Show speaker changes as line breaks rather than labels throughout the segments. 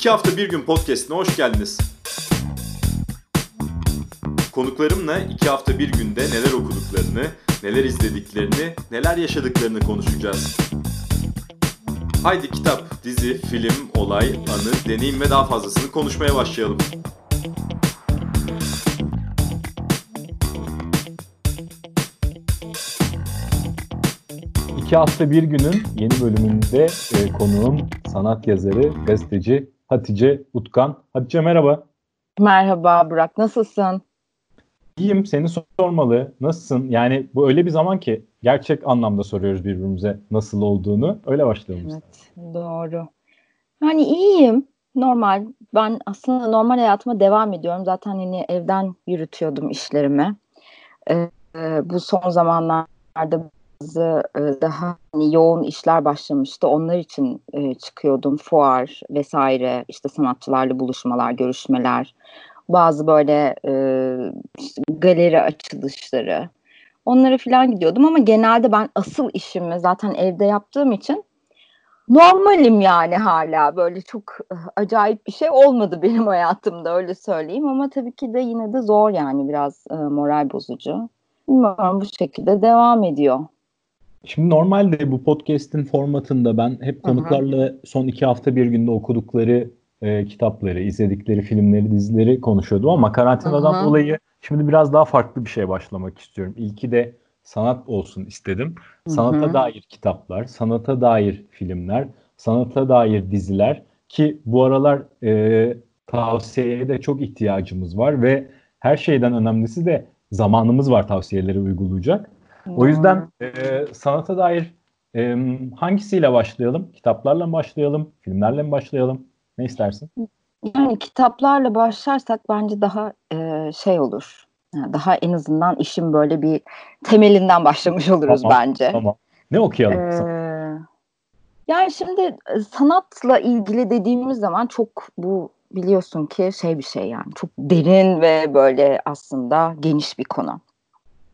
İki hafta bir gün podcastine hoş geldiniz. Konuklarımla iki hafta bir günde neler okuduklarını, neler izlediklerini, neler yaşadıklarını konuşacağız. Haydi kitap, dizi, film, olay, anı, deneyim ve daha fazlasını konuşmaya başlayalım.
İki hafta bir günün yeni bölümünde e, konuğum sanat yazarı, gazeteci Hatice Utkan. Hatice merhaba.
Merhaba Burak, nasılsın?
İyiyim, seni sormalı. Nasılsın? Yani bu öyle bir zaman ki gerçek anlamda soruyoruz birbirimize nasıl olduğunu. Öyle başlayalım.
Evet, işte. doğru. Yani iyiyim, normal. Ben aslında normal hayatıma devam ediyorum. Zaten hani evden yürütüyordum işlerimi. Ee, bu son zamanlarda bazı e, daha hani yoğun işler başlamıştı. Onlar için e, çıkıyordum. Fuar vesaire, işte sanatçılarla buluşmalar, görüşmeler, bazı böyle e, işte galeri açılışları. Onlara falan gidiyordum ama genelde ben asıl işimi zaten evde yaptığım için normalim yani hala böyle çok acayip bir şey olmadı benim hayatımda öyle söyleyeyim ama tabii ki de yine de zor yani biraz moral bozucu. Bilmiyorum bu şekilde devam ediyor.
Şimdi normalde bu podcast'in formatında ben hep konuklarla son iki hafta bir günde okudukları e, kitapları, izledikleri filmleri, dizileri konuşuyordum ama karantinadan Hı-hı. dolayı şimdi biraz daha farklı bir şey başlamak istiyorum. İlki de sanat olsun istedim. Sanata Hı-hı. dair kitaplar, sanata dair filmler, sanata dair diziler ki bu aralar e, tavsiyeye de çok ihtiyacımız var ve her şeyden önemlisi de zamanımız var tavsiyeleri uygulayacak. O yüzden e, sanata dair e, hangisiyle başlayalım? Kitaplarla mı başlayalım? Filmlerle mi başlayalım? Ne istersin?
Yani kitaplarla başlarsak bence daha e, şey olur. Yani daha en azından işin böyle bir temelinden başlamış oluruz
tamam,
bence.
Tamam. Ne okuyalım?
Ee, yani şimdi sanatla ilgili dediğimiz zaman çok bu biliyorsun ki şey bir şey yani çok derin ve böyle aslında geniş bir konu.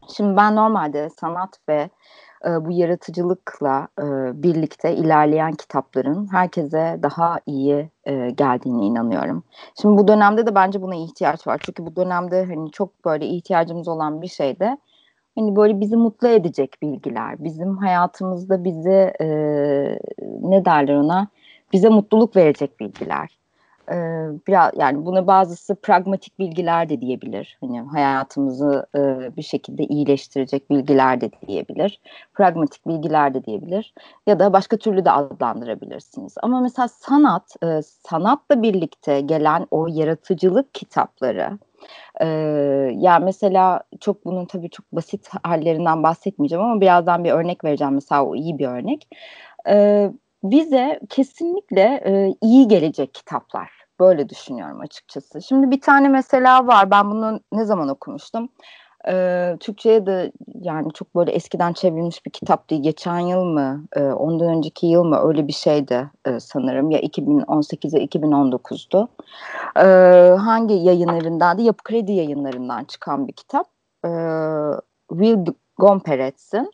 Şimdi ben normalde sanat ve e, bu yaratıcılıkla e, birlikte ilerleyen kitapların herkese daha iyi e, geldiğine inanıyorum. Şimdi bu dönemde de bence buna ihtiyaç var. Çünkü bu dönemde hani çok böyle ihtiyacımız olan bir şey de hani böyle bizi mutlu edecek bilgiler, bizim hayatımızda bizi e, ne derler ona, bize mutluluk verecek bilgiler e, biraz yani buna bazısı pragmatik bilgiler de diyebilir. Hani hayatımızı e, bir şekilde iyileştirecek bilgiler de diyebilir. Pragmatik bilgiler de diyebilir. Ya da başka türlü de adlandırabilirsiniz. Ama mesela sanat, e, sanatla birlikte gelen o yaratıcılık kitapları ee, yani mesela çok bunun tabii çok basit hallerinden bahsetmeyeceğim ama birazdan bir örnek vereceğim. Mesela o iyi bir örnek. Ee, bize kesinlikle e, iyi gelecek kitaplar. Böyle düşünüyorum açıkçası. Şimdi bir tane mesela var. Ben bunu ne zaman okumuştum? Ee, Türkçe'ye de yani çok böyle eskiden çevrilmiş bir kitap değil. Geçen yıl mı, e, ondan önceki yıl mı öyle bir şeydi e, sanırım. Ya 2018'e 2019'du. Ee, hangi yayınlarındandı? Yapı Kredi yayınlarından çıkan bir kitap. Ee, Will Gomperets'in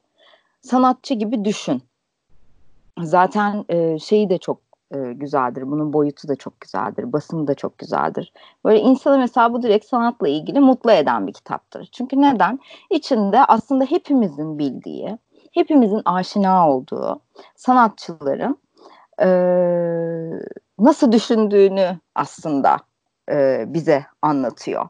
Sanatçı gibi düşün. Zaten e, şeyi de çok e, güzeldir. Bunun boyutu da çok güzeldir. Basımı da çok güzeldir. Böyle insanı mesela bu direkt sanatla ilgili mutlu eden bir kitaptır. Çünkü neden? İçinde aslında hepimizin bildiği, hepimizin aşina olduğu sanatçıların e, nasıl düşündüğünü aslında e, bize anlatıyor.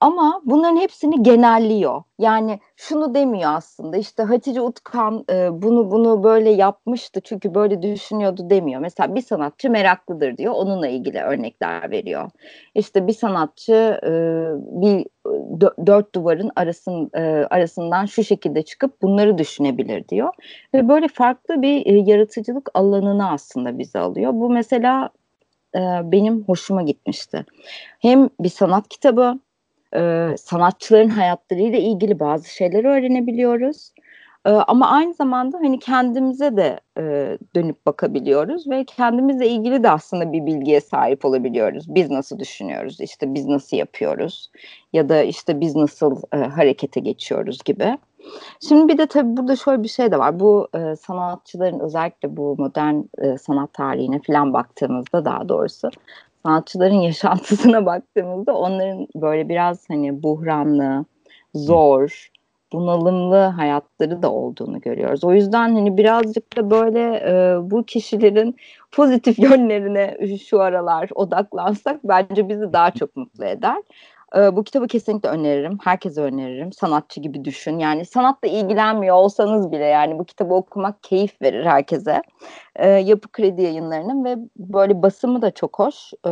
Ama bunların hepsini genelliyor. Yani şunu demiyor aslında işte Hatice Utkan e, bunu bunu böyle yapmıştı çünkü böyle düşünüyordu demiyor. Mesela bir sanatçı meraklıdır diyor onunla ilgili örnekler veriyor. İşte bir sanatçı e, bir dört duvarın arasın, e, arasından şu şekilde çıkıp bunları düşünebilir diyor. Ve böyle farklı bir e, yaratıcılık alanını aslında bize alıyor. Bu mesela e, benim hoşuma gitmişti. Hem bir sanat kitabı e, sanatçıların hayatlarıyla ilgili bazı şeyleri öğrenebiliyoruz. E, ama aynı zamanda hani kendimize de e, dönüp bakabiliyoruz ve kendimizle ilgili de aslında bir bilgiye sahip olabiliyoruz. Biz nasıl düşünüyoruz, işte biz nasıl yapıyoruz ya da işte biz nasıl e, harekete geçiyoruz gibi. Şimdi bir de tabii burada şöyle bir şey de var. Bu e, sanatçıların özellikle bu modern e, sanat tarihine falan baktığımızda daha doğrusu sanatçıların yaşantısına baktığımızda onların böyle biraz hani buhranlı, zor, bunalımlı hayatları da olduğunu görüyoruz. O yüzden hani birazcık da böyle e, bu kişilerin pozitif yönlerine şu aralar odaklansak bence bizi daha çok mutlu eder. Bu kitabı kesinlikle öneririm. Herkese öneririm. Sanatçı gibi düşün. Yani sanatla ilgilenmiyor olsanız bile yani bu kitabı okumak keyif verir herkese. E, Yapı Kredi yayınlarının ve böyle basımı da çok hoş. E,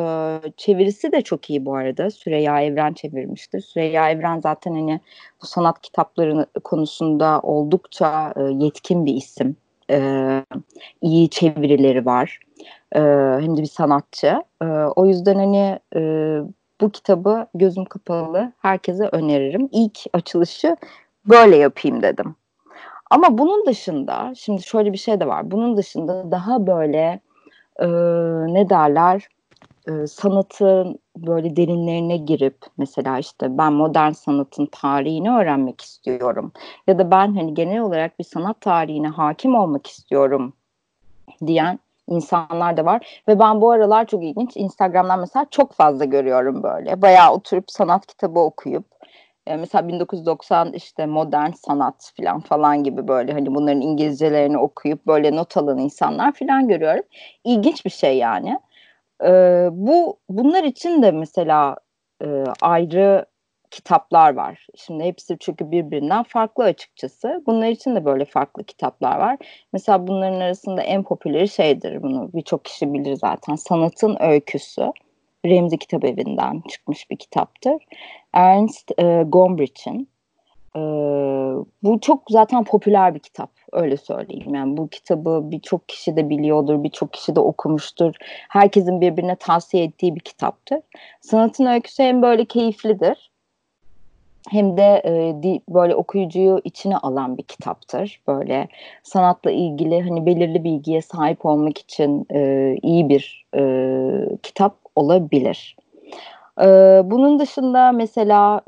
çevirisi de çok iyi bu arada. Süreyya Evren çevirmiştir. Süreyya Evren zaten hani bu sanat kitapları konusunda oldukça e, yetkin bir isim. E, iyi çevirileri var. E, hem de bir sanatçı. E, o yüzden hani e, bu kitabı gözüm kapalı herkese öneririm. İlk açılışı böyle yapayım dedim. Ama bunun dışında şimdi şöyle bir şey de var. Bunun dışında daha böyle e, ne derler e, sanatın böyle derinlerine girip mesela işte ben modern sanatın tarihini öğrenmek istiyorum ya da ben hani genel olarak bir sanat tarihine hakim olmak istiyorum diyen insanlar da var ve ben bu aralar çok ilginç Instagram'dan mesela çok fazla görüyorum böyle bayağı oturup sanat kitabı okuyup e, mesela 1990 işte modern sanat falan falan gibi böyle hani bunların İngilizcelerini okuyup böyle not alan insanlar falan görüyorum. İlginç bir şey yani. E, bu bunlar için de mesela e, ayrı kitaplar var. Şimdi hepsi çünkü birbirinden farklı açıkçası. Bunlar için de böyle farklı kitaplar var. Mesela bunların arasında en popüleri şeydir bunu birçok kişi bilir zaten. Sanatın Öyküsü. Remzi Kitap Evi'nden çıkmış bir kitaptır. Ernst e, Gombrich'in. E, bu çok zaten popüler bir kitap öyle söyleyeyim. Yani bu kitabı birçok kişi de biliyordur, birçok kişi de okumuştur. Herkesin birbirine tavsiye ettiği bir kitaptır. Sanatın öyküsü hem böyle keyiflidir hem de e, di, böyle okuyucuyu içine alan bir kitaptır. Böyle sanatla ilgili hani belirli bilgiye sahip olmak için e, iyi bir e, kitap olabilir. E, bunun dışında mesela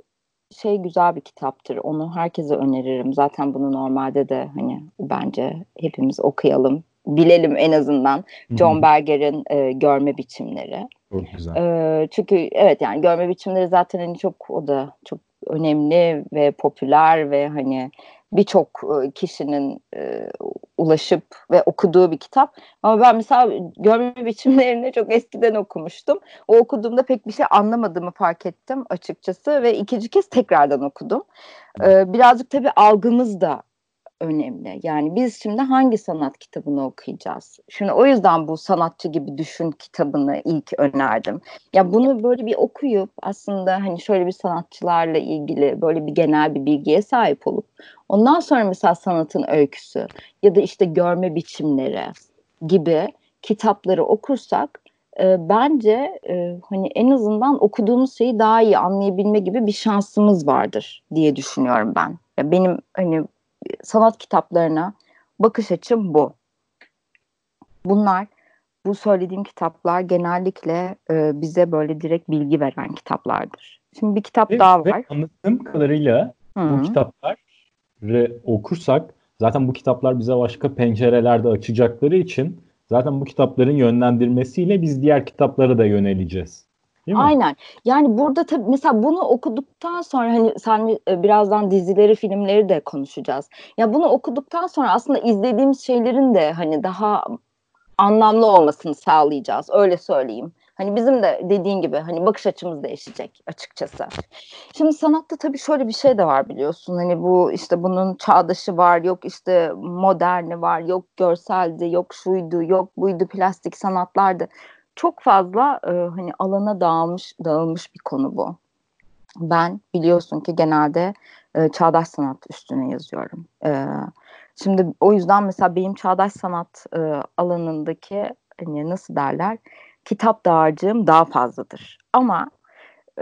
şey güzel bir kitaptır. Onu herkese öneririm. Zaten bunu normalde de hani bence hepimiz okuyalım. Bilelim en azından. John Berger'in e, görme biçimleri.
Çok güzel.
E, çünkü evet yani görme biçimleri zaten hani çok o da çok önemli ve popüler ve hani birçok e, kişinin e, ulaşıp ve okuduğu bir kitap. Ama ben mesela görme biçimlerini çok eskiden okumuştum. O okuduğumda pek bir şey anlamadığımı fark ettim açıkçası ve ikinci kez tekrardan okudum. Ee, birazcık tabii algımız da önemli. Yani biz şimdi hangi sanat kitabını okuyacağız? Şimdi o yüzden bu sanatçı gibi düşün kitabını ilk önerdim. Ya bunu böyle bir okuyup aslında hani şöyle bir sanatçılarla ilgili böyle bir genel bir bilgiye sahip olup ondan sonra mesela sanatın öyküsü ya da işte görme biçimleri gibi kitapları okursak e, bence e, hani en azından okuduğumuz şeyi daha iyi anlayabilme gibi bir şansımız vardır diye düşünüyorum ben. Ya benim hani sanat kitaplarına bakış açım bu. Bunlar bu söylediğim kitaplar genellikle e, bize böyle direkt bilgi veren kitaplardır. Şimdi bir kitap
ve,
daha var.
Anladığım kadarıyla Hı-hı. bu kitapları okursak zaten bu kitaplar bize başka pencerelerde açacakları için zaten bu kitapların yönlendirmesiyle biz diğer kitaplara da yöneleceğiz. Değil mi?
Aynen. Yani burada tabii mesela bunu okuduktan sonra hani sen e, birazdan dizileri, filmleri de konuşacağız. Ya bunu okuduktan sonra aslında izlediğimiz şeylerin de hani daha anlamlı olmasını sağlayacağız. Öyle söyleyeyim. Hani bizim de dediğin gibi hani bakış açımız değişecek açıkçası. Şimdi sanatta tabii şöyle bir şey de var biliyorsun. Hani bu işte bunun çağdaşı var, yok işte moderni var, yok görseldi, yok şuydu, yok buydu, plastik sanatlardı çok fazla e, hani alana dağılmış dağılmış bir konu bu. Ben biliyorsun ki genelde e, çağdaş sanat üstüne yazıyorum. E, şimdi o yüzden mesela benim çağdaş sanat e, alanındaki hani nasıl derler kitap dağarcığım daha fazladır. Ama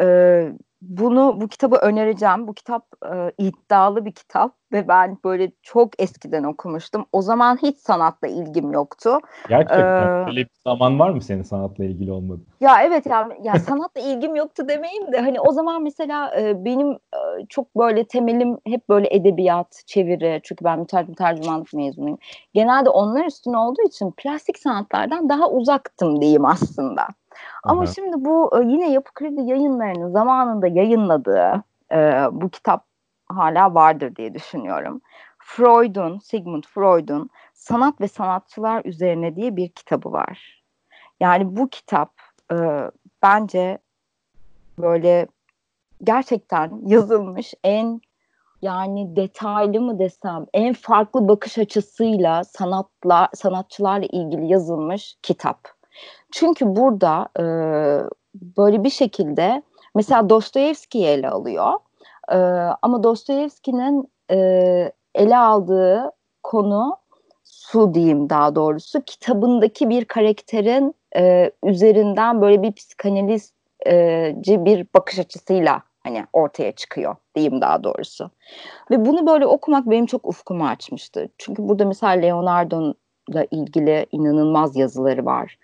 e, bunu bu kitabı önereceğim. Bu kitap e, iddialı bir kitap ve ben böyle çok eskiden okumuştum. O zaman hiç sanatla ilgim yoktu.
Gerçekten ee, böyle bir zaman var mı senin sanatla ilgili olmadı?
Ya evet ya, ya sanatla ilgim yoktu demeyeyim de hani o zaman mesela e, benim e, çok böyle temelim hep böyle edebiyat, çeviri çünkü ben mütercim tercümanlık mezunuyum. Genelde onlar üstüne olduğu için plastik sanatlardan daha uzaktım diyeyim aslında. Ama Aha. şimdi bu e, yine Yapı Kredi yayınlarının zamanında yayınladığı e, bu kitap hala vardır diye düşünüyorum. Freud'un, Sigmund Freud'un Sanat ve Sanatçılar Üzerine diye bir kitabı var. Yani bu kitap e, bence böyle gerçekten yazılmış en yani detaylı mı desem en farklı bakış açısıyla sanatla sanatçılarla ilgili yazılmış kitap. Çünkü burada e, böyle bir şekilde mesela Dostoyevski'yi ele alıyor. E, ama Dostoyevski'nin e, ele aldığı konu su diyeyim daha doğrusu kitabındaki bir karakterin e, üzerinden böyle bir psikanalizci bir bakış açısıyla hani ortaya çıkıyor diyeyim daha doğrusu. Ve bunu böyle okumak benim çok ufkumu açmıştı. Çünkü burada mesela Leonardo'la ilgili inanılmaz yazıları var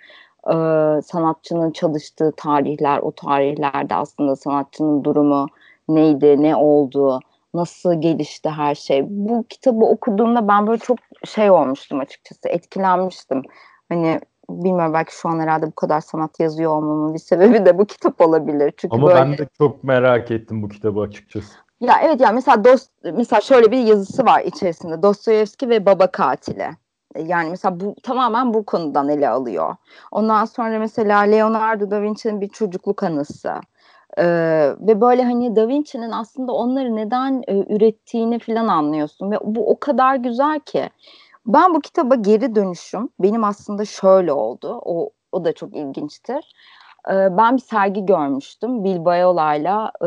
e, sanatçının çalıştığı tarihler, o tarihlerde aslında sanatçının durumu neydi, ne oldu, nasıl gelişti her şey. Bu kitabı okuduğumda ben böyle çok şey olmuştum açıkçası, etkilenmiştim. Hani bilmiyorum belki şu an herhalde bu kadar sanat yazıyor olmamın bir sebebi de bu kitap olabilir. Çünkü
Ama böyle... ben de çok merak ettim bu kitabı açıkçası.
Ya evet ya mesela dost mesela şöyle bir yazısı var içerisinde Dostoyevski ve Baba Katili. Yani mesela bu tamamen bu konudan ele alıyor. Ondan sonra mesela Leonardo da Vinci'nin bir çocukluk anısı. Ee, ve böyle hani Da Vinci'nin aslında onları neden e, ürettiğini falan anlıyorsun ve bu o kadar güzel ki. Ben bu kitaba geri dönüşüm benim aslında şöyle oldu. O o da çok ilginçtir ben bir sergi görmüştüm. Bilbao'layla e,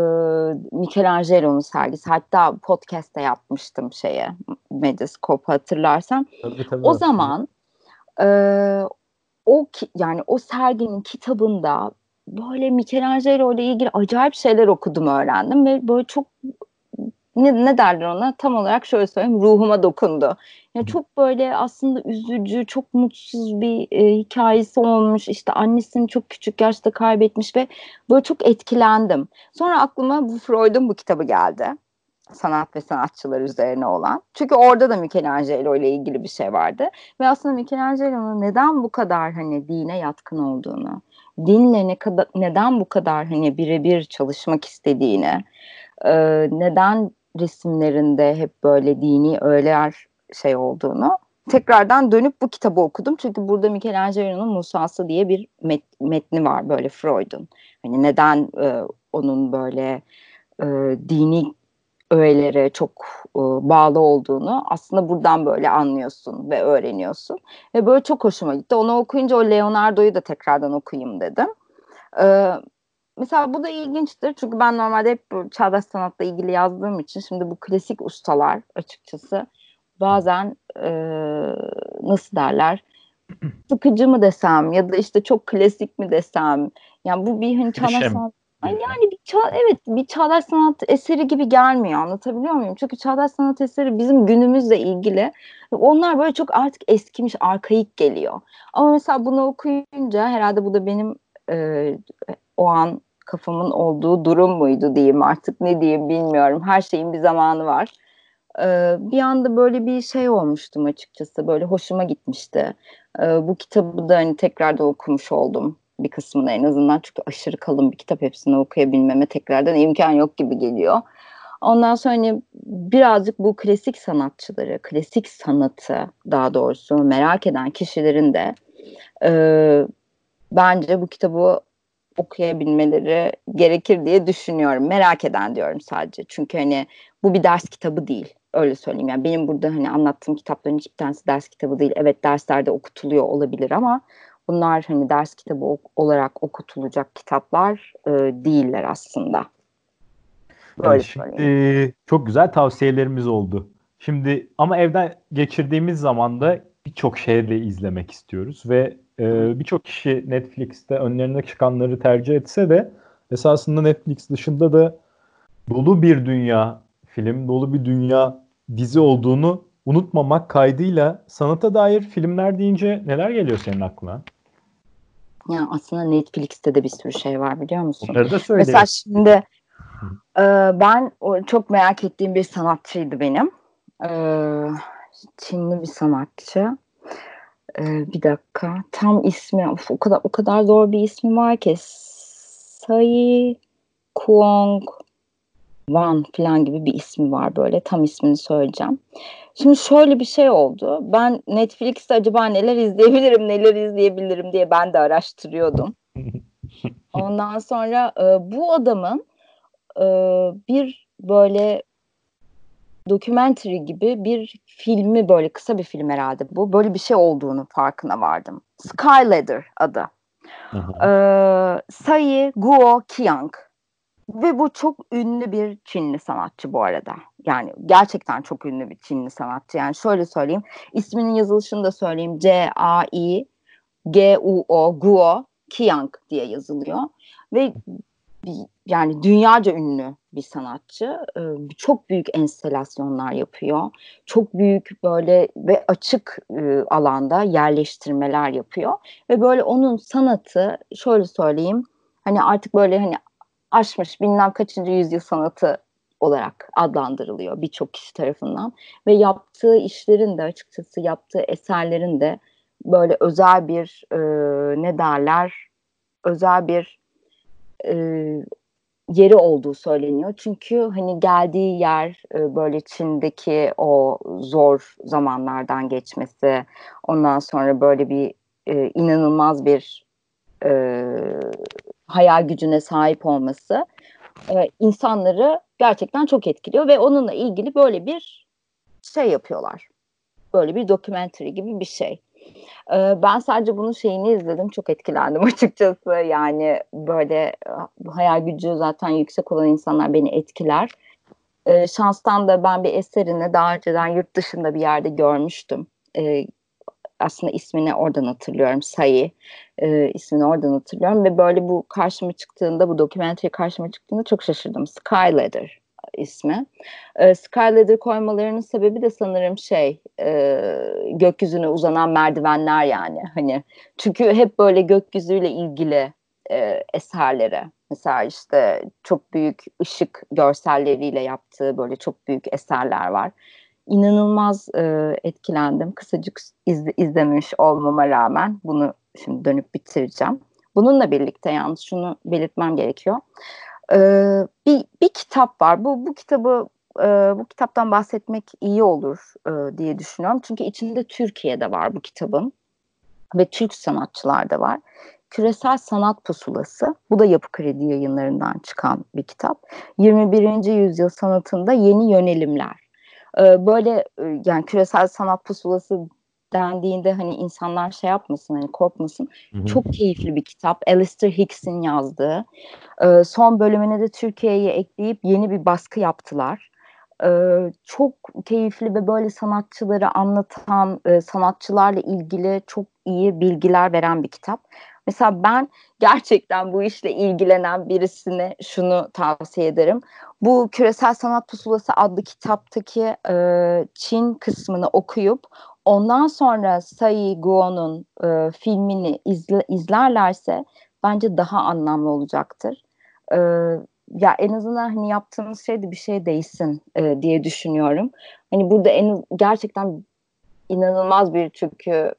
Michelangelo'nun sergisi. Hatta podcast'te yapmıştım şeye Medyascope hatırlarsan. Tabii, tabii, o zaman e, o yani o serginin kitabında böyle Michelangelo ile ilgili acayip şeyler okudum öğrendim ve böyle çok ne, ne derler ona tam olarak şöyle söyleyeyim ruhuma dokundu. Ya çok böyle aslında üzücü, çok mutsuz bir e, hikayesi olmuş. İşte annesini çok küçük yaşta kaybetmiş ve böyle çok etkilendim. Sonra aklıma bu Freud'un bu kitabı geldi. Sanat ve sanatçılar üzerine olan. Çünkü orada da Michelangelo ile ilgili bir şey vardı. Ve aslında Michelangelo'nun neden bu kadar hani dine yatkın olduğunu, dinle ne kadar neden bu kadar hani birebir çalışmak istediğini, e, neden resimlerinde hep böyle dini öğeler şey olduğunu tekrardan dönüp bu kitabı okudum. Çünkü burada Michelangelo'nun Musa'sı diye bir met, metni var böyle Freud'un. Hani neden e, onun böyle e, dini öğelere çok e, bağlı olduğunu aslında buradan böyle anlıyorsun ve öğreniyorsun. Ve böyle çok hoşuma gitti. Onu okuyunca o Leonardo'yu da tekrardan okuyayım dedim. E, Mesela bu da ilginçtir çünkü ben normalde hep bu çağdaş sanatla ilgili yazdığım için şimdi bu klasik ustalar açıkçası bazen e, nasıl derler sıkıcı mı desem ya da işte çok klasik mi desem yani bu bir hani çağdaş sanat yani bir ça evet bir çağdaş sanat eseri gibi gelmiyor anlatabiliyor muyum? Çünkü çağdaş sanat eseri bizim günümüzle ilgili. Onlar böyle çok artık eskimiş, arkaik geliyor. Ama mesela bunu okuyunca herhalde bu da benim e, o an kafamın olduğu durum muydu diyeyim artık ne diyeyim bilmiyorum. Her şeyin bir zamanı var. Ee, bir anda böyle bir şey olmuştum açıkçası. Böyle hoşuma gitmişti. Ee, bu kitabı da hani tekrar da okumuş oldum bir kısmını en azından. Çünkü aşırı kalın bir kitap hepsini okuyabilmeme tekrardan imkan yok gibi geliyor. Ondan sonra hani birazcık bu klasik sanatçıları, klasik sanatı daha doğrusu merak eden kişilerin de e, bence bu kitabı okuyabilmeleri gerekir diye düşünüyorum. Merak eden diyorum sadece. Çünkü hani bu bir ders kitabı değil. Öyle söyleyeyim. Yani benim burada hani anlattığım kitapların hiçbir tanesi ders kitabı değil. Evet derslerde okutuluyor olabilir ama bunlar hani ders kitabı olarak okutulacak kitaplar e, değiller aslında.
Böyle yani şimdi, çok güzel tavsiyelerimiz oldu. Şimdi ama evden geçirdiğimiz zaman da birçok şeyle izlemek istiyoruz ve e, birçok kişi Netflix'te önlerine çıkanları tercih etse de esasında Netflix dışında da dolu bir dünya film, dolu bir dünya dizi olduğunu unutmamak kaydıyla sanata dair filmler deyince neler geliyor senin aklına?
Ya aslında Netflix'te de bir sürü şey var biliyor musun?
Onları da söyle.
Mesela şimdi e, ben çok merak ettiğim bir sanatçıydı benim. E, Çinli bir sanatçı. E, bir dakika. Tam ismi of, o kadar o kadar zor bir ismi var ki Sai Kuong Wan falan gibi bir ismi var böyle. Tam ismini söyleyeceğim. Şimdi şöyle bir şey oldu. Ben Netflix'te acaba neler izleyebilirim, neler izleyebilirim diye ben de araştırıyordum. Ondan sonra e, bu adamın e, bir böyle documentary gibi bir filmi böyle kısa bir film herhalde bu. Böyle bir şey olduğunu farkına vardım. Skyladder adı. e, Sai Guo Qiang. Ve bu çok ünlü bir Çinli sanatçı bu arada. Yani gerçekten çok ünlü bir Çinli sanatçı. Yani şöyle söyleyeyim. isminin yazılışını da söyleyeyim. C-A-I G-U-O Guo Qiang diye yazılıyor. Ve yani dünyaca ünlü bir sanatçı. Çok büyük enstelasyonlar yapıyor. Çok büyük böyle ve açık alanda yerleştirmeler yapıyor. Ve böyle onun sanatı şöyle söyleyeyim. Hani artık böyle hani aşmış bilmem kaçıncı yüzyıl sanatı olarak adlandırılıyor birçok kişi tarafından ve yaptığı işlerin de açıkçası yaptığı eserlerin de böyle özel bir e, ne derler özel bir e, yeri olduğu söyleniyor. Çünkü hani geldiği yer e, böyle Çin'deki o zor zamanlardan geçmesi, ondan sonra böyle bir e, inanılmaz bir e, hayal gücüne sahip olması e, insanları gerçekten çok etkiliyor ve onunla ilgili böyle bir şey yapıyorlar. Böyle bir documentary gibi bir şey. Ben sadece bunun şeyini izledim. Çok etkilendim açıkçası. Yani böyle hayal gücü zaten yüksek olan insanlar beni etkiler. Şanstan da ben bir eserini daha önceden yurt dışında bir yerde görmüştüm. Aslında ismini oradan hatırlıyorum. Sayı ismini oradan hatırlıyorum ve böyle bu karşıma çıktığında bu dokumentary karşıma çıktığında çok şaşırdım. Skyladder ismi. E, Skyladder koymalarının sebebi de sanırım şey e, gökyüzüne uzanan merdivenler yani. Hani çünkü hep böyle gökyüzüyle ilgili e, eserleri. Mesela işte çok büyük ışık görselleriyle yaptığı böyle çok büyük eserler var inanılmaz e, etkilendim. Kısacık izle, izlemiş olmama rağmen bunu şimdi dönüp bitireceğim. Bununla birlikte yalnız şunu belirtmem gerekiyor. Ee, bir, bir kitap var. Bu bu kitabı e, bu kitaptan bahsetmek iyi olur e, diye düşünüyorum. Çünkü içinde Türkiye'de var bu kitabın ve Türk sanatçılar da var. Küresel Sanat Pusulası. Bu da Yapı Kredi yayınlarından çıkan bir kitap. 21. yüzyıl sanatında yeni yönelimler böyle yani küresel sanat pusulası dendiğinde hani insanlar şey yapmasın hani korkmasın. Hı-hı. Çok keyifli bir kitap. Alistair Hicks'in yazdığı. son bölümüne de Türkiye'ye ekleyip yeni bir baskı yaptılar. çok keyifli ve böyle sanatçıları anlatan, sanatçılarla ilgili çok iyi bilgiler veren bir kitap. Mesela ben gerçekten bu işle ilgilenen birisine şunu tavsiye ederim. Bu Küresel Sanat Pusulası adlı kitaptaki e, Çin kısmını okuyup ondan sonra Sai Guo'nun e, filmini izle, izlerlerse bence daha anlamlı olacaktır. E, ya en azından hani yaptığımız şey de bir şey değilsin e, diye düşünüyorum. Hani burada en gerçekten inanılmaz bir çünkü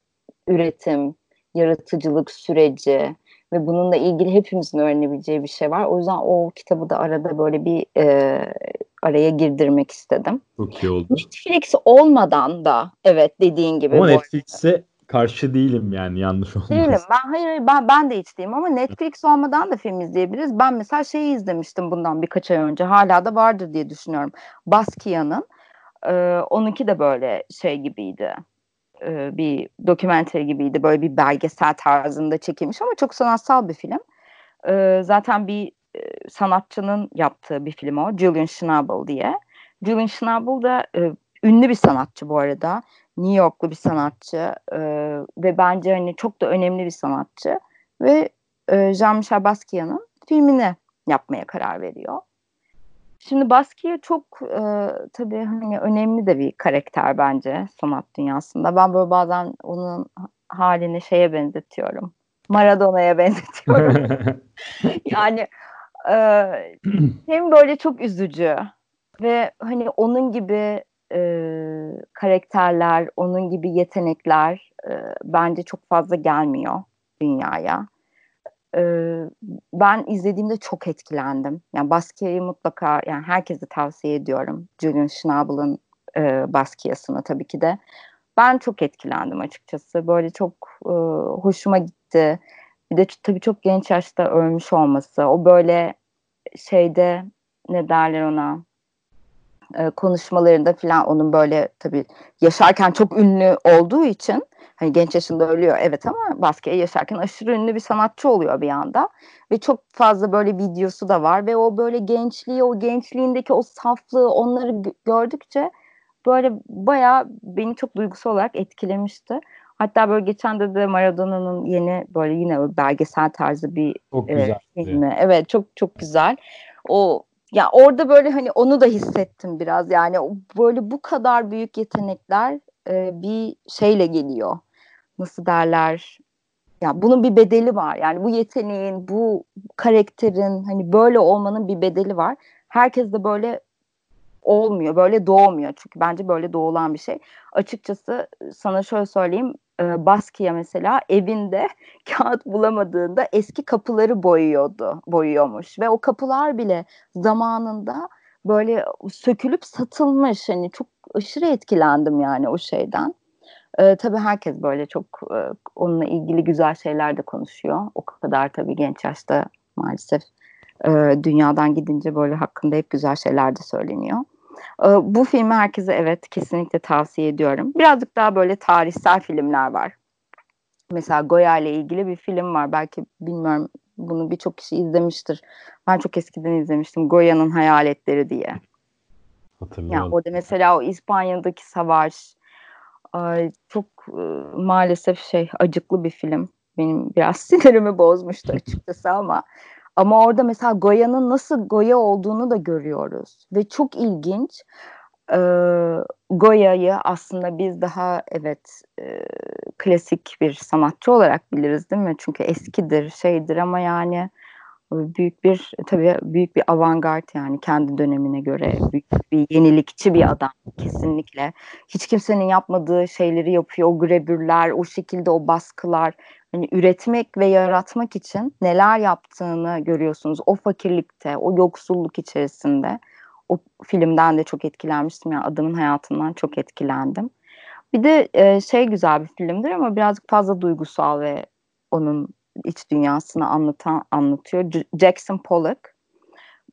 üretim, yaratıcılık süreci ve bununla ilgili hepimizin öğrenebileceği bir şey var. O yüzden o kitabı da arada böyle bir e, araya girdirmek istedim.
Çok iyi oldu.
Netflix olmadan da evet dediğin gibi.
Ama Netflix'e karşı değilim yani yanlış olmaz.
Değilim ben hayır ben, ben de hiç değilim ama Netflix olmadan da film izleyebiliriz. Ben mesela şeyi izlemiştim bundan birkaç ay önce hala da vardır diye düşünüyorum. Baskia'nın e, onunki de böyle şey gibiydi e, bir dokumentary gibiydi. Böyle bir belgesel tarzında çekilmiş ama çok sanatsal bir film. E, zaten bir e, sanatçının yaptığı bir film o. Julian Schnabel diye. Julian Schnabel da e, ünlü bir sanatçı bu arada. New Yorklu bir sanatçı e, ve bence hani çok da önemli bir sanatçı ve e, Jean-Michel Basquiat'ın filmini yapmaya karar veriyor. Şimdi Basquiat çok e, tabii hani önemli de bir karakter bence sanat dünyasında. Ben böyle bazen onun halini şeye benzetiyorum. Maradona'ya benzetiyorum. yani e, hem böyle çok üzücü ve hani onun gibi e, karakterler, onun gibi yetenekler e, bence çok fazla gelmiyor dünyaya. E, ben izlediğimde çok etkilendim. Yani Basquiat'ı mutlaka, yani herkese tavsiye ediyorum. Julian Schnabel'ın e, Basquiat'sını tabii ki de. Ben çok etkilendim açıkçası. Böyle çok e, hoşuma gitti. Bir de tabii çok genç yaşta ölmüş olması. O böyle şeyde ne derler ona e, konuşmalarında falan onun böyle tabii yaşarken çok ünlü olduğu için hani genç yaşında ölüyor evet ama Basquiat yaşarken aşırı ünlü bir sanatçı oluyor bir anda ve çok fazla böyle videosu da var ve o böyle gençliği o gençliğindeki o saflığı onları gördükçe böyle bayağı beni çok duygusal olarak etkilemişti. Hatta böyle geçen de de Maradona'nın yeni böyle yine belgesel tarzı bir
çok e,
filmi. Evet çok çok güzel. O ya orada böyle hani onu da hissettim biraz yani böyle bu kadar büyük yetenekler e, bir şeyle geliyor. Nasıl derler? Ya bunun bir bedeli var. Yani bu yeteneğin, bu karakterin hani böyle olmanın bir bedeli var. Herkes de böyle olmuyor. Böyle doğmuyor. Çünkü bence böyle doğulan bir şey. Açıkçası sana şöyle söyleyeyim. E, Baskiya mesela evinde kağıt bulamadığında eski kapıları boyuyordu. Boyuyormuş. Ve o kapılar bile zamanında böyle sökülüp satılmış. Hani çok aşırı etkilendim yani o şeyden. E, tabii herkes böyle çok e, onunla ilgili güzel şeyler de konuşuyor. O kadar tabii genç yaşta maalesef e, dünyadan gidince böyle hakkında hep güzel şeyler de söyleniyor. E, bu filmi herkese evet kesinlikle tavsiye ediyorum. Birazcık daha böyle tarihsel filmler var. Mesela Goya ile ilgili bir film var. Belki bilmiyorum bunu birçok kişi izlemiştir. Ben çok eskiden izlemiştim. Goya'nın Hayaletleri diye.
Hatırlıyorum.
Yani orada mesela o İspanya'daki savaş ay, çok e, maalesef şey acıklı bir film. Benim biraz sinirimi bozmuştu açıkçası ama ama orada mesela Goya'nın nasıl Goya olduğunu da görüyoruz ve çok ilginç. Ee, Goya'yı aslında biz daha evet e, klasik bir sanatçı olarak biliriz değil mi? Çünkü eskidir, şeydir ama yani büyük bir tabii büyük bir avantgard yani kendi dönemine göre büyük bir yenilikçi bir adam kesinlikle. Hiç kimsenin yapmadığı şeyleri yapıyor. O gravürler, o şekilde o baskılar hani üretmek ve yaratmak için neler yaptığını görüyorsunuz. O fakirlikte, o yoksulluk içerisinde. O filmden de çok etkilenmiştim. Yani adamın hayatından çok etkilendim. Bir de e, şey güzel bir filmdir ama birazcık fazla duygusal ve onun iç dünyasını anlatan anlatıyor. Jackson Pollock.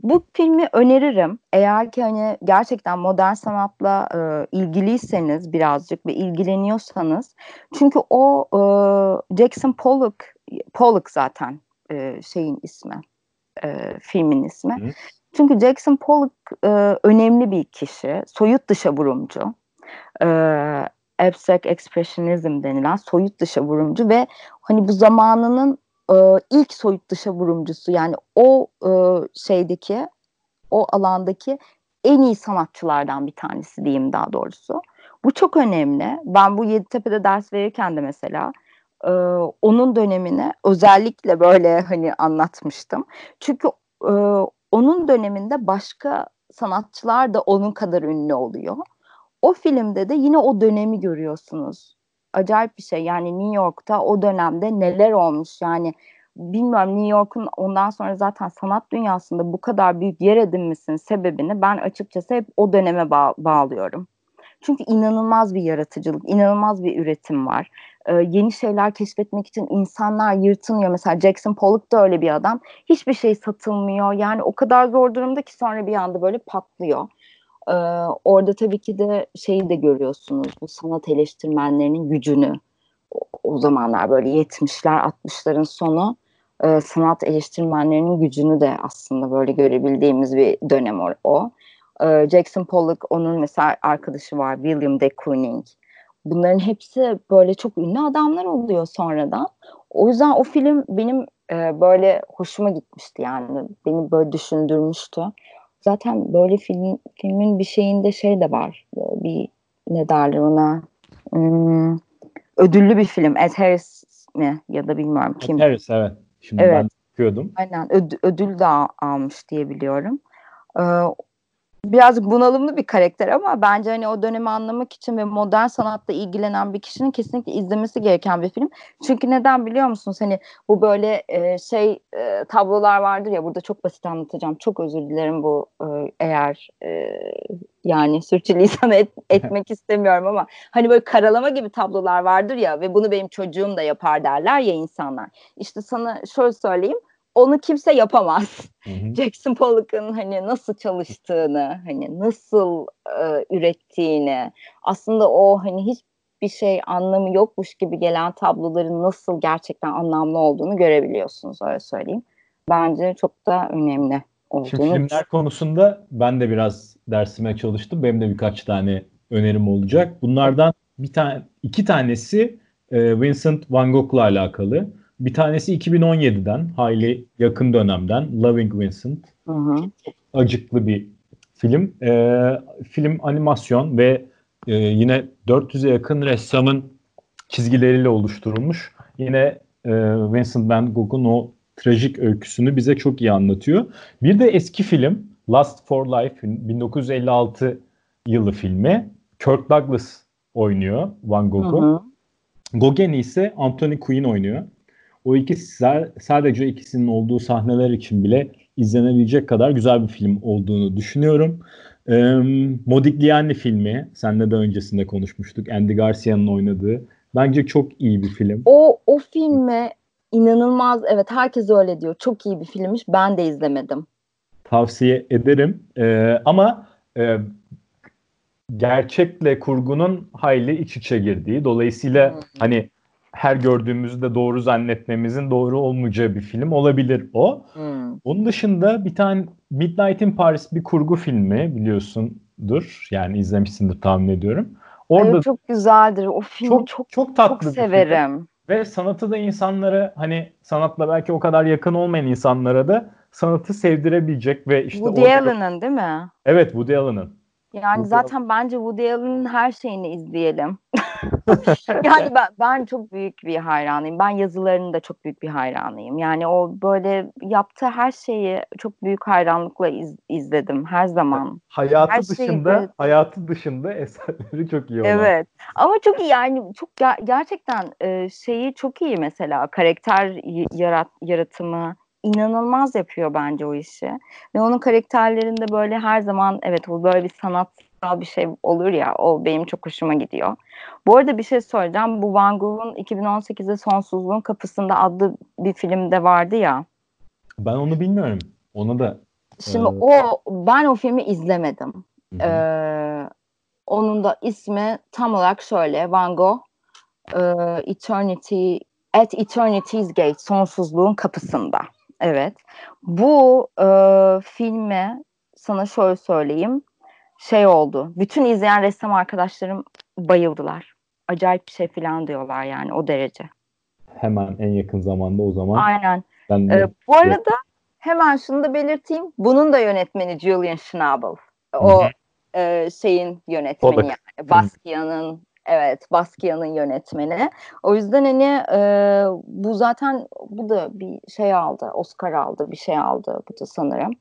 Bu filmi öneririm. Eğer ki hani gerçekten modern sanatla e, ilgiliyseniz birazcık ve ilgileniyorsanız. Çünkü o e, Jackson Pollock Pollock zaten e, şeyin ismi. E, filmin ismi. Hı. Çünkü Jackson Pollock e, önemli bir kişi. Soyut dışa vurumcu. E, abstract expressionism denilen soyut dışa vurumcu ve hani bu zamanının e, ilk soyut dışa vurumcusu yani o e, şeydeki o alandaki en iyi sanatçılardan bir tanesi diyeyim daha doğrusu. Bu çok önemli. Ben bu Yeditepe'de ders verirken de mesela e, onun dönemini özellikle böyle hani anlatmıştım. Çünkü e, onun döneminde başka sanatçılar da onun kadar ünlü oluyor. O filmde de yine o dönemi görüyorsunuz. Acayip bir şey. Yani New York'ta o dönemde neler olmuş yani bilmiyorum New York'un ondan sonra zaten sanat dünyasında bu kadar büyük yer edinmesinin sebebini ben açıkçası hep o döneme bağ- bağlıyorum. Çünkü inanılmaz bir yaratıcılık, inanılmaz bir üretim var. Ee, yeni şeyler keşfetmek için insanlar yırtınıyor. Mesela Jackson Pollock da öyle bir adam. Hiçbir şey satılmıyor. Yani o kadar zor durumda ki sonra bir anda böyle patlıyor. Ee, orada tabii ki de şeyi de görüyorsunuz bu sanat eleştirmenlerinin gücünü. O, o zamanlar böyle 70'ler 60'ların sonu e, sanat eleştirmenlerinin gücünü de aslında böyle görebildiğimiz bir dönem o. o. Jackson Pollock onun mesela arkadaşı var William de Kooning. Bunların hepsi böyle çok ünlü adamlar oluyor sonradan. O yüzden o film benim e, böyle hoşuma gitmişti yani. Beni böyle düşündürmüştü. Zaten böyle film filmin bir şeyinde şey de var. Bir ne derler ona? Hmm, ödüllü bir film. Ed Harris mi ya da bilmiyorum kim.
Ed Harris evet. Şimdi
Evet.
ben bakıyordum.
Aynen öd- ödül de al- almış diye biliyorum. Ee, birazcık bunalımlı bir karakter ama bence hani o dönemi anlamak için ve modern sanatla ilgilenen bir kişinin kesinlikle izlemesi gereken bir film. Çünkü neden biliyor musunuz? Hani bu böyle e, şey e, tablolar vardır ya burada çok basit anlatacağım. Çok özür dilerim bu e, eğer e, yani sürçülisan et, etmek istemiyorum ama hani böyle karalama gibi tablolar vardır ya ve bunu benim çocuğum da yapar derler ya insanlar. İşte sana şöyle söyleyeyim onu kimse yapamaz.
Hı hı.
Jackson Pollock'ın hani nasıl çalıştığını, hani nasıl e, ürettiğini, aslında o hani hiçbir şey anlamı yokmuş gibi gelen tabloların nasıl gerçekten anlamlı olduğunu görebiliyorsunuz öyle söyleyeyim. Bence çok da önemli olduğunu.
Şimdi filmler konusunda ben de biraz dersime çalıştım. Benim de birkaç tane önerim olacak. Bunlardan bir tane, iki tanesi e, Vincent Van Gogh'la alakalı. Bir tanesi 2017'den, hayli yakın dönemden Loving Vincent.
Hı hı.
Acıklı bir film. E, film animasyon ve e, yine 400'e yakın ressamın çizgileriyle oluşturulmuş. Yine e, Vincent Van Gogh'un o trajik öyküsünü bize çok iyi anlatıyor. Bir de eski film Last for Life 1956 yılı filmi. Kirk Douglas oynuyor Van Gogh'u. Gauguin'i ise Anthony Quinn oynuyor. O ikisi sa- sadece ikisinin olduğu sahneler için bile izlenebilecek kadar güzel bir film olduğunu düşünüyorum. Ee, Modigliani filmi, senle de öncesinde konuşmuştuk. Andy Garcia'nın oynadığı. Bence çok iyi bir film.
O o filme inanılmaz evet herkes öyle diyor. Çok iyi bir filmmiş. Ben de izlemedim.
Tavsiye ederim. Ee, ama e, gerçekle kurgunun hayli iç içe girdiği. Dolayısıyla
Hı hı.
hani her gördüğümüzde doğru zannetmemizin doğru olmayacağı bir film olabilir o.
Hmm.
Onun dışında bir tane Midnight in Paris bir kurgu filmi biliyorsundur. Yani izlemişsindir tahmin ediyorum. Orada
Ay, çok güzeldir. O filmi
çok
çok
çok,
çok,
tatlı film.
severim.
Ve sanatı da insanlara hani sanatla belki o kadar yakın olmayan insanlara da sanatı sevdirebilecek ve işte
Woody
orada-
Allen'ın değil mi?
Evet Woody Allen'ın.
Yani
Woody
zaten bence Woody Allen'ın her şeyini izleyelim. yani ben, ben çok büyük bir hayranıyım. Ben yazılarının da çok büyük bir hayranıyım. Yani o böyle yaptığı her şeyi çok büyük hayranlıkla iz- izledim her zaman.
Hayatı
Her şeyi
dışında
de-
hayatı dışında eserleri çok iyi olan.
Evet. Ama çok iyi yani çok ger- gerçekten e, şeyi çok iyi mesela karakter y- yarat yaratımı inanılmaz yapıyor bence o işi. Ve onun karakterlerinde böyle her zaman evet o böyle bir sanatsal bir şey olur ya o benim çok hoşuma gidiyor. Bu arada bir şey söyleyeceğim. Bu Van Gogh'un 2018'de Sonsuzluğun Kapısında adlı bir filmde vardı ya.
Ben onu bilmiyorum. Onu da
Şimdi
Evet.
o ben o filmi izlemedim.
Hı hı.
Ee, onun da ismi tam olarak şöyle Van Gogh e, Eternity at Eternity's Gate sonsuzluğun kapısında. Evet. Bu e, filme sana şöyle söyleyeyim şey oldu. Bütün izleyen ressam arkadaşlarım bayıldılar. Acayip bir şey falan diyorlar yani o derece.
hemen en yakın zamanda o zaman
Aynen.
ben de
Ee, bu arada hemen şunu da belirteyim. Bunun da yönetmeni Julian Schnabel. O e, şeyin yönetmeni
Pollock.
yani. Basquiat'ın evet Basquiat'ın yönetmeni. O yüzden hani e, bu zaten bu da bir şey aldı. Oscar aldı. Bir şey aldı bu da sanırım.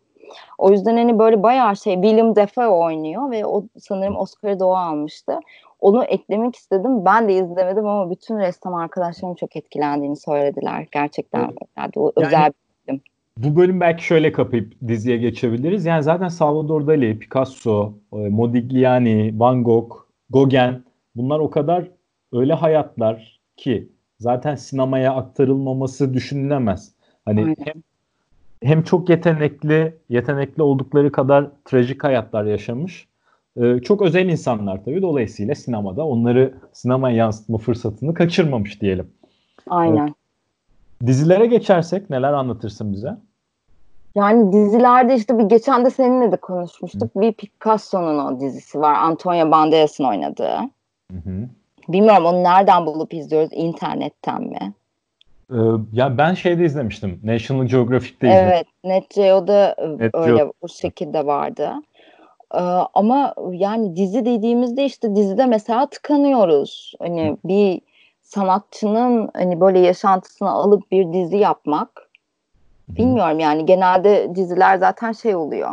O yüzden hani böyle bayağı şey William Dafoe oynuyor ve o sanırım Oscar'ı da o almıştı. Onu eklemek istedim. Ben de izlemedim ama bütün ressam arkadaşlarım çok etkilendiğini söylediler. Gerçekten
Evet.
yani o
Yani-
özel
Bu bölüm belki şöyle kapayıp diziye geçebiliriz. Yani zaten Salvador Dali, Picasso, Modigliani, Van Gogh, Gauguin bunlar o kadar öyle hayatlar ki zaten sinemaya aktarılmaması düşünülemez. Hani
Aynen.
hem hem çok yetenekli, yetenekli oldukları kadar trajik hayatlar yaşamış. e, çok özel insanlar tabii. Dolayısıyla sinemada onları sinemaya yansıtma fırsatını kaçırmamış diyelim.
Aynen.
Dizilere geçersek neler anlatırsın bize?
Yani dizilerde işte bir geçen de seninle de konuşmuştuk. Bir Picasso'nun o dizisi var. Antonio Banderas'ın oynadığı.
Hı hı.
Bilmiyorum onu nereden bulup izliyoruz? İnternetten mi?
Ee, ya ben şeyde izlemiştim. National Geographic'te
izledim. Evet,
Net
Geo'da e, Net öyle Geo. o şekilde vardı. Ee, ama yani dizi dediğimizde işte dizide mesela tıkanıyoruz. Hani bir sanatçının hani böyle yaşantısını alıp bir dizi yapmak bilmiyorum yani genelde diziler zaten şey oluyor.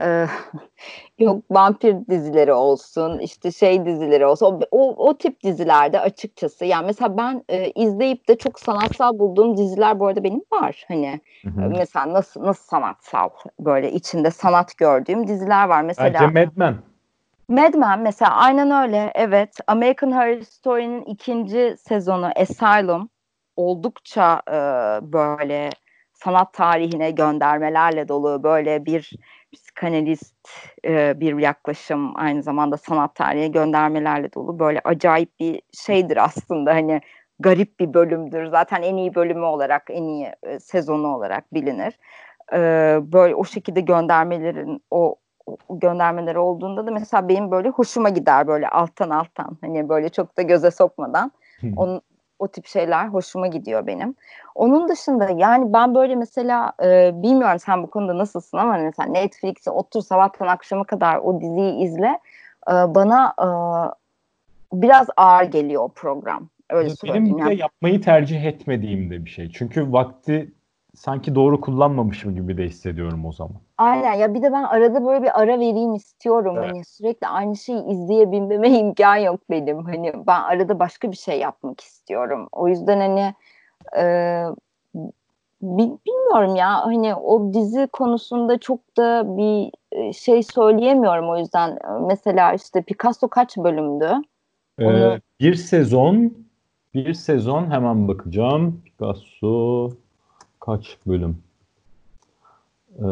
Ee, yok vampir dizileri olsun işte şey dizileri olsun o, o, o tip dizilerde açıkçası yani mesela ben e, izleyip de çok sanatsal bulduğum diziler bu arada benim var hani hı hı. mesela nasıl nasıl sanatsal böyle içinde sanat gördüğüm diziler var mesela.
Bence Mad Men.
Mad Men mesela aynen öyle evet American Horror Story'nin ikinci sezonu Asylum oldukça e, böyle sanat tarihine göndermelerle dolu böyle bir psikanalist e, bir yaklaşım aynı zamanda sanat tarihe göndermelerle dolu. Böyle acayip bir şeydir aslında hani garip bir bölümdür. Zaten en iyi bölümü olarak en iyi e, sezonu olarak bilinir. E, böyle o şekilde göndermelerin o göndermeleri olduğunda da mesela benim böyle hoşuma gider böyle alttan alttan. Hani böyle çok da göze sokmadan. Onun o tip şeyler hoşuma gidiyor benim. Onun dışında yani ben böyle mesela e, bilmiyorum sen bu konuda nasılsın ama mesela Netflix'e otur sabahtan akşama kadar o diziyi izle e, bana e, biraz ağır geliyor o program. Öyle
Benim de yani. yapmayı tercih etmediğim de bir şey. Çünkü vakti sanki doğru kullanmamışım gibi de hissediyorum o zaman.
Aynen ya bir de ben arada böyle bir ara vereyim istiyorum. Evet. Hani sürekli aynı şeyi izleyebilmeme imkan yok benim. Hani ben arada başka bir şey yapmak istiyorum. O yüzden hani e, bilmiyorum ya hani o dizi konusunda çok da bir şey söyleyemiyorum o yüzden. Mesela işte Picasso kaç bölümdü?
Ee, Onu... Bir sezon bir sezon hemen bakacağım. Picasso kaç bölüm? Ee,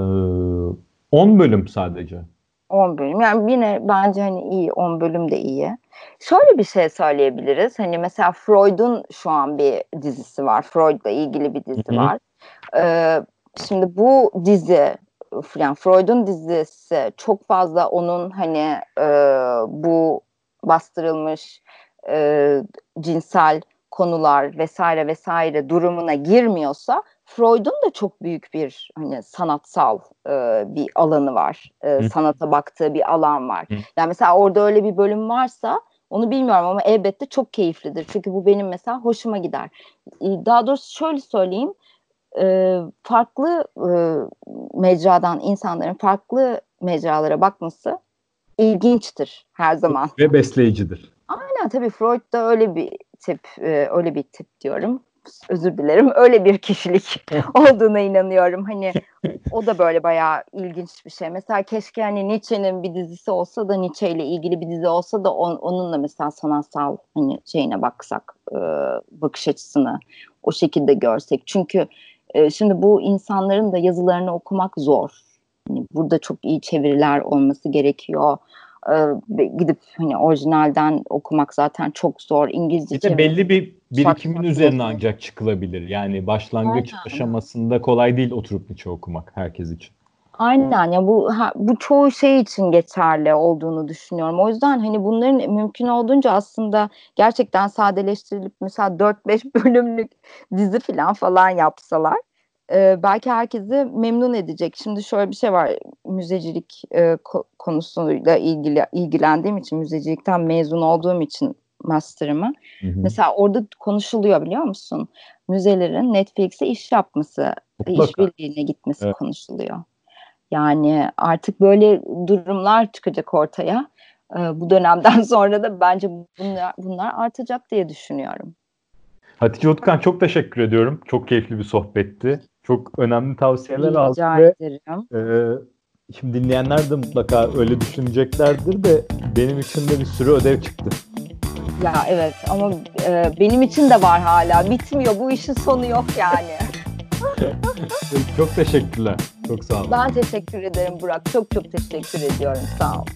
10 bölüm sadece.
10 bölüm. Yani yine bence hani iyi 10 bölüm de iyi. Şöyle bir şey söyleyebiliriz. Hani mesela Freud'un şu an bir dizisi var. Freud'la ilgili bir dizi Hı-hı. var. Ee, şimdi bu dizi yani Freud'un dizisi çok fazla onun hani e, bu bastırılmış e, cinsel konular vesaire vesaire durumuna girmiyorsa Freud'un da çok büyük bir hani sanatsal e, bir alanı var. E, sanata baktığı bir alan var. Hı. Yani mesela orada öyle bir bölüm varsa onu bilmiyorum ama elbette çok keyiflidir. Çünkü bu benim mesela hoşuma gider. Daha doğrusu şöyle söyleyeyim. E, farklı e, mecradan insanların farklı mecralara bakması ilginçtir her zaman.
Ve besleyicidir.
Aynen tabii Freud da öyle bir tip, e, öyle bir tip diyorum özür dilerim öyle bir kişilik olduğuna inanıyorum. Hani o da böyle bayağı ilginç bir şey. Mesela keşke hani Nietzsche'nin bir dizisi olsa da Nietzsche ile ilgili bir dizi olsa da on, onunla mesela sanatsal hani şeyine baksak e, bakış açısını o şekilde görsek. Çünkü e, şimdi bu insanların da yazılarını okumak zor. Yani burada çok iyi çeviriler olması gerekiyor e, gidip hani orijinalden okumak zaten çok zor. İngilizce
bir de belli bir birikimin üzerine ancak çıkılabilir. Yani başlangıç Aynen. aşamasında kolay değil oturup Nietzsche okumak herkes için.
Aynen ya bu ha, bu çoğu şey için geçerli olduğunu düşünüyorum. O yüzden hani bunların mümkün olduğunca aslında gerçekten sadeleştirilip mesela 4-5 bölümlük dizi falan falan yapsalar e, belki herkesi memnun edecek. Şimdi şöyle bir şey var müzecilik e, konusuyla ilgili ilgilendiğim için müzecilikten mezun olduğum için master'ımı. Hı hı. Mesela orada konuşuluyor biliyor musun? Müzelerin Netflix'e iş yapması, işbirliğine gitmesi evet. konuşuluyor. Yani artık böyle durumlar çıkacak ortaya. Ee, bu dönemden sonra da bence bunlar, bunlar artacak diye düşünüyorum.
Hatice Utkan çok teşekkür ediyorum. Çok keyifli bir sohbetti. Çok önemli tavsiyeler aldık
ve
e, şimdi dinleyenler de mutlaka öyle düşüneceklerdir de benim için de bir sürü ödev çıktı.
Ya evet ama e, benim için de var hala. Bitmiyor. Bu işin sonu yok yani.
çok teşekkürler. Çok sağ olun.
Ben teşekkür ederim Burak. Çok çok teşekkür ediyorum. Sağ ol.